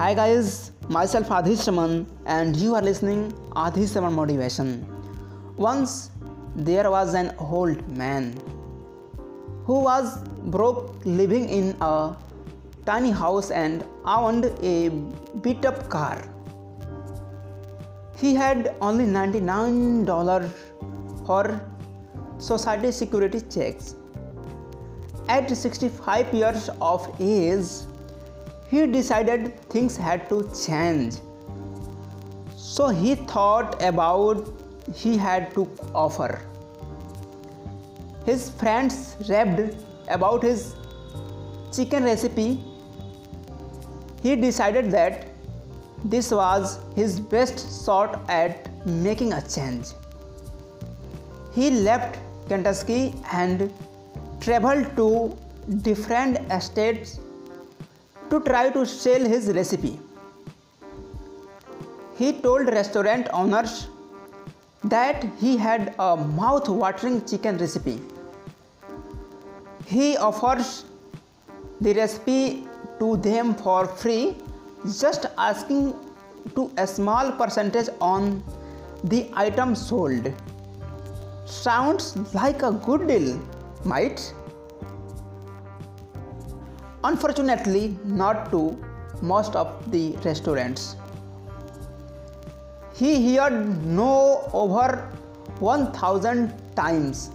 Hi guys, myself Adhish Raman and you are listening Adhish Raman Motivation. Once there was an old man who was broke living in a tiny house and owned a beat up car. He had only $99 for society security checks. At 65 years of age, he decided things had to change. So he thought about he had to offer. His friends raved about his chicken recipe. He decided that this was his best shot at making a change. He left Kentucky and traveled to different estates to try to sell his recipe. He told restaurant owners that he had a mouth watering chicken recipe. He offers the recipe to them for free, just asking to a small percentage on the item sold. Sounds like a good deal, might? Unfortunately, not to most of the restaurants. He heard no over 1000 times.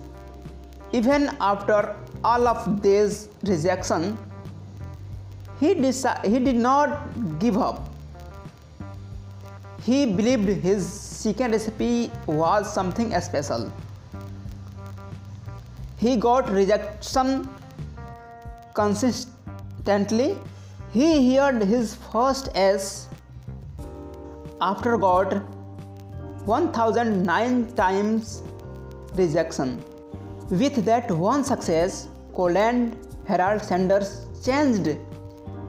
Even after all of this rejection, he, deci- he did not give up. He believed his chicken recipe was something special. He got rejection consistently. He heard his first S after God 1009 times rejection. With that one success, Colonel Harold Sanders changed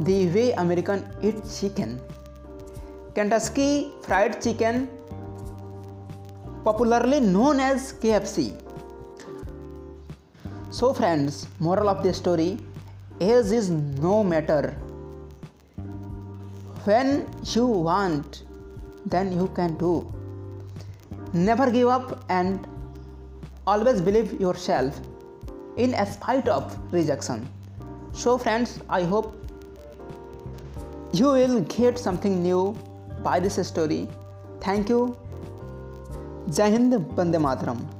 the way American eat chicken. Kentucky Fried Chicken, popularly known as KFC. So, friends, moral of the story age is no matter. When you want, then you can do. Never give up and always believe yourself in spite of rejection. So, friends, I hope you will get something new by this story. Thank you. Jai Hind, Bande Mataram.